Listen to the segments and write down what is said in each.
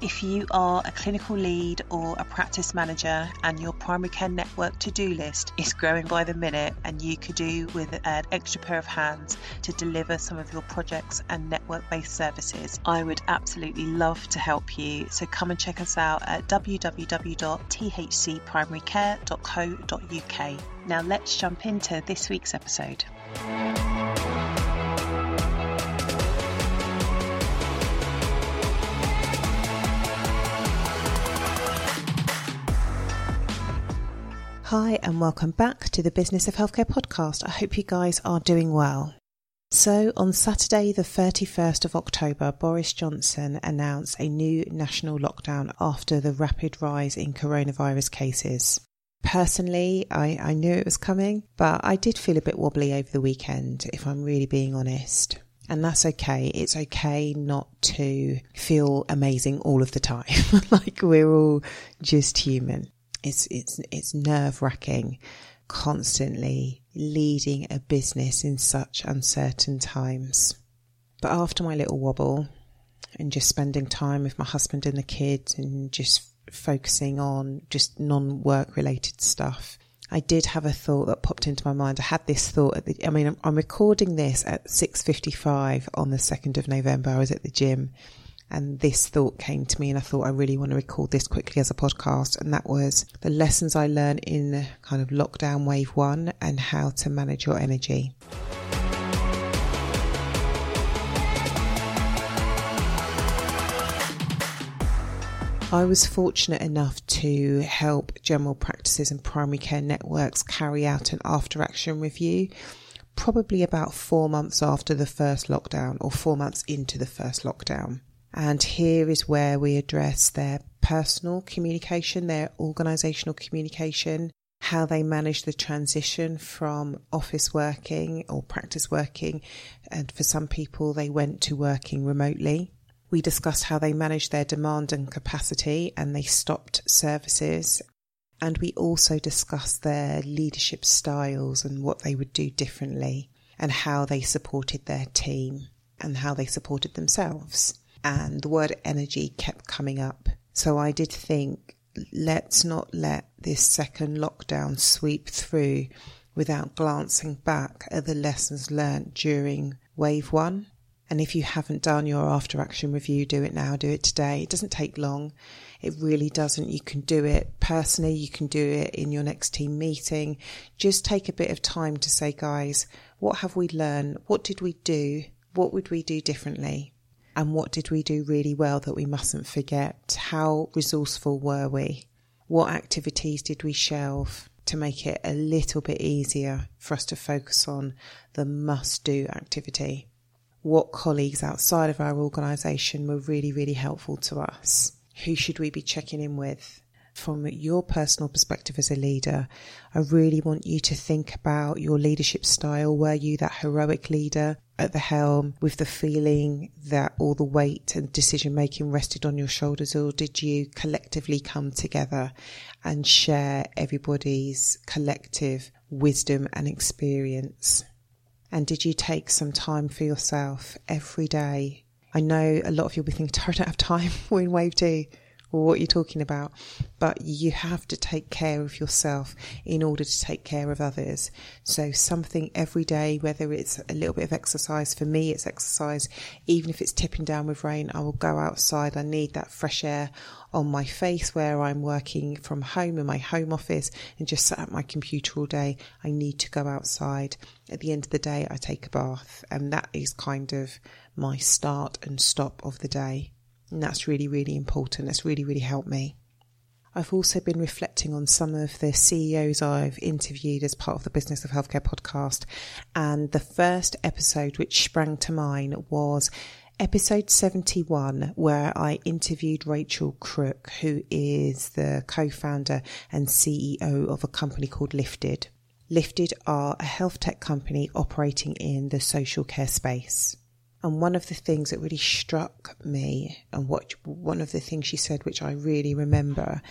If you are a clinical lead or a practice manager and your primary care network to do list is growing by the minute and you could do with an extra pair of hands to deliver some of your projects and network based services, I would absolutely love to help you. So come and check us out at www.thcprimarycare.co.uk. Now let's jump into this week's episode. Hi, and welcome back to the Business of Healthcare podcast. I hope you guys are doing well. So, on Saturday, the 31st of October, Boris Johnson announced a new national lockdown after the rapid rise in coronavirus cases. Personally, I, I knew it was coming, but I did feel a bit wobbly over the weekend, if I'm really being honest. And that's okay. It's okay not to feel amazing all of the time. like we're all just human it's it's it's nerve wracking constantly leading a business in such uncertain times. But after my little wobble and just spending time with my husband and the kids and just focusing on just non work related stuff, I did have a thought that popped into my mind. I had this thought at the, I mean, I'm, I'm recording this at 6.55 on the 2nd of November. I was at the gym and this thought came to me, and I thought I really want to record this quickly as a podcast. And that was the lessons I learned in kind of lockdown wave one and how to manage your energy. I was fortunate enough to help general practices and primary care networks carry out an after action review probably about four months after the first lockdown or four months into the first lockdown. And here is where we address their personal communication, their organizational communication, how they manage the transition from office working or practice working. And for some people, they went to working remotely. We discussed how they managed their demand and capacity and they stopped services. And we also discussed their leadership styles and what they would do differently and how they supported their team and how they supported themselves and the word energy kept coming up. So I did think, let's not let this second lockdown sweep through without glancing back at the lessons learnt during wave one. And if you haven't done your after action review, do it now, do it today. It doesn't take long. It really doesn't. You can do it personally. You can do it in your next team meeting. Just take a bit of time to say, guys, what have we learned? What did we do? What would we do differently? And what did we do really well that we mustn't forget? How resourceful were we? What activities did we shelve to make it a little bit easier for us to focus on the must do activity? What colleagues outside of our organisation were really, really helpful to us? Who should we be checking in with? From your personal perspective as a leader, I really want you to think about your leadership style. Were you that heroic leader at the helm with the feeling that all the weight and decision making rested on your shoulders, or did you collectively come together and share everybody's collective wisdom and experience? And did you take some time for yourself every day? I know a lot of you will be thinking, I don't have time. We're in wave two or what you're talking about, but you have to take care of yourself in order to take care of others. So something every day, whether it's a little bit of exercise, for me it's exercise, even if it's tipping down with rain, I will go outside. I need that fresh air on my face where I'm working from home in my home office and just sat at my computer all day. I need to go outside. At the end of the day, I take a bath and that is kind of my start and stop of the day. And that's really, really important. That's really, really helped me. I've also been reflecting on some of the CEOs I've interviewed as part of the Business of Healthcare podcast. And the first episode which sprang to mind was episode 71, where I interviewed Rachael Crook, who is the co founder and CEO of a company called Lifted. Lifted are a health tech company operating in the social care space. And one of the things that really struck me, and what one of the things she said, which I really remember,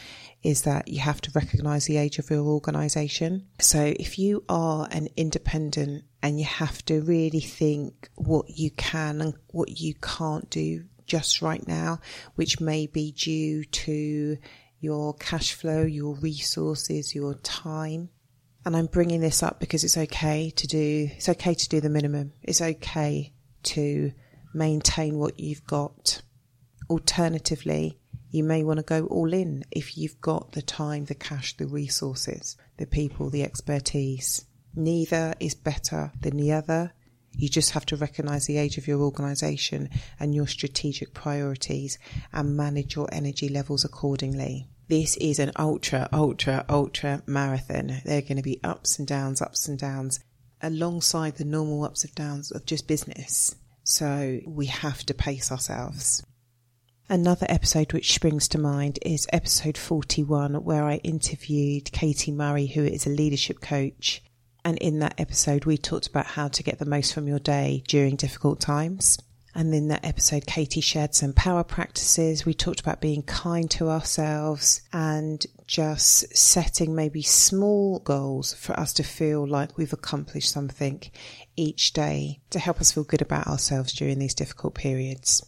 is that you have to recognize the age of your organization. So if you are an independent and you have to really think what you can and what you can't do just right now, which may be due to your cash flow, your resources, your time. And I'm bringing this up because it's okay to do, it's okay to do the minimum. It's okay to maintain what you've got. Alternatively, you may want to go all in if you've got the time, the cash, the resources, the people, the expertise. Neither is better than the other. You just have to recognize the age of your organization and your strategic priorities and manage your energy levels accordingly. This is an ultra, ultra, ultra marathon. There are going to be ups and downs, ups and downs alongside the normal ups and downs of just business. So we have to pace ourselves. Another episode which springs to mind is episode 41, where I interviewed Katy Murray, who is a leadership coach. And in that episode, we talked about how to get the most from your day during difficult times. And in that episode, Katy shared some power practices. We talked about being kind to ourselves and just setting maybe small goals for us to feel like we've accomplished something each day to help us feel good about ourselves during these difficult periods.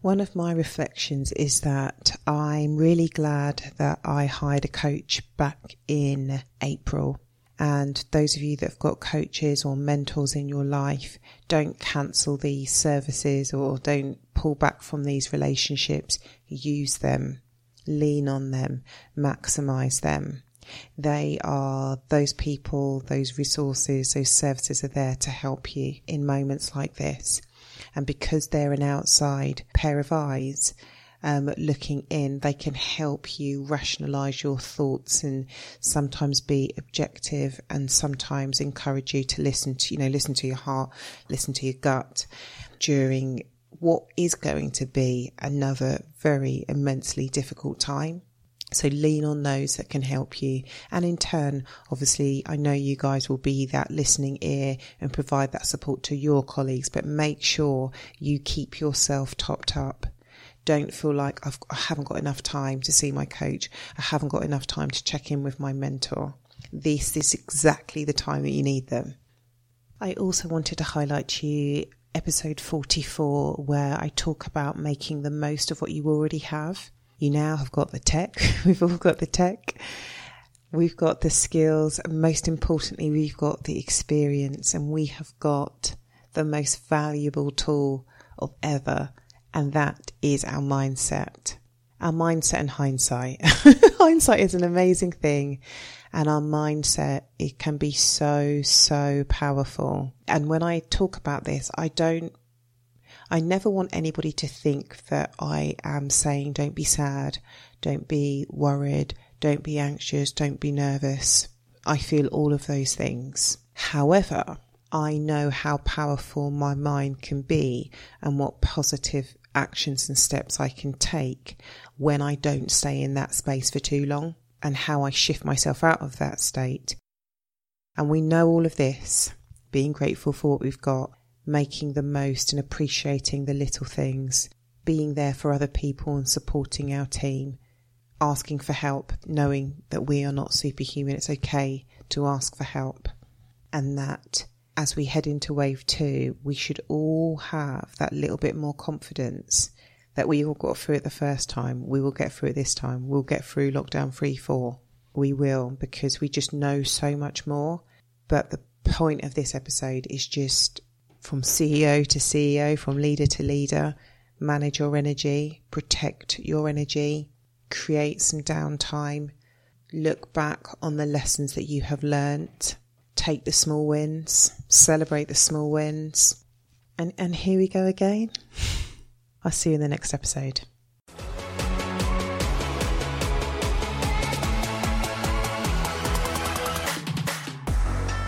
One of my reflections is that I'm really glad that I hired a coach back in April and those of you that have got coaches or mentors in your life, don't cancel these services or don't pull back from these relationships. Use them, lean on them, maximize them. They are those people, those resources, those services are there to help you in moments like this. And because they're an outside pair of eyes, um, looking in, they can help you rationalize your thoughts and sometimes be objective and sometimes encourage you to listen to, you know, listen to your heart, listen to your gut during what is going to be another very immensely difficult time. So lean on those that can help you. And in turn, obviously, I know you guys will be that listening ear and provide that support to your colleagues, but make sure you keep yourself topped up don't feel like I've, I haven't got enough time to see my coach. I haven't got enough time to check in with my mentor. This is exactly the time that you need them. I also wanted to highlight to you episode 44, where I talk about making the most of what you already have. You now have got the tech. We've all got the tech. We've got the skills. And most importantly, we've got the experience and we have got the most valuable tool of ever and that is our mindset. Our mindset and hindsight. hindsight is an amazing thing. And our mindset, it can be so, so powerful. And when I talk about this, I don't, I never want anybody to think that I am saying don't be sad, don't be worried, don't be anxious, don't be nervous. I feel all of those things. However, I know how powerful my mind can be and what positive actions and steps I can take when I don't stay in that space for too long and how I shift myself out of that state. And we know all of this, being grateful for what we've got, making the most and appreciating the little things, being there for other people and supporting our team, asking for help, knowing that we are not superhuman. It's okay to ask for help and that as we head into wave two, we should all have that little bit more confidence that we all got through it the first time. We will get through it this time. We'll get through lockdown three, four. We will because we just know so much more. But the point of this episode is just from CEO to CEO, from leader to leader, manage your energy, protect your energy, create some downtime, look back on the lessons that you have learnt take the small wins, celebrate the small wins. And, and here we go again. I'll see you in the next episode.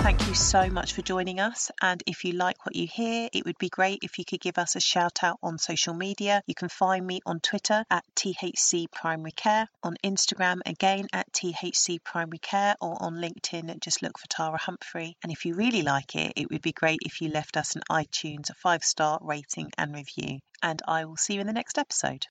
Thank you so much for joining us. And if you like what you hear, it would be great if you could give us a shout out on social media. You can find me on Twitter at THC Primary Care, on Instagram again at THC Primary Care, or on LinkedIn, just look for Tara Humphrey. And if you really like it, it would be great if you left us an iTunes, five star rating and review. And I will see you in the next episode.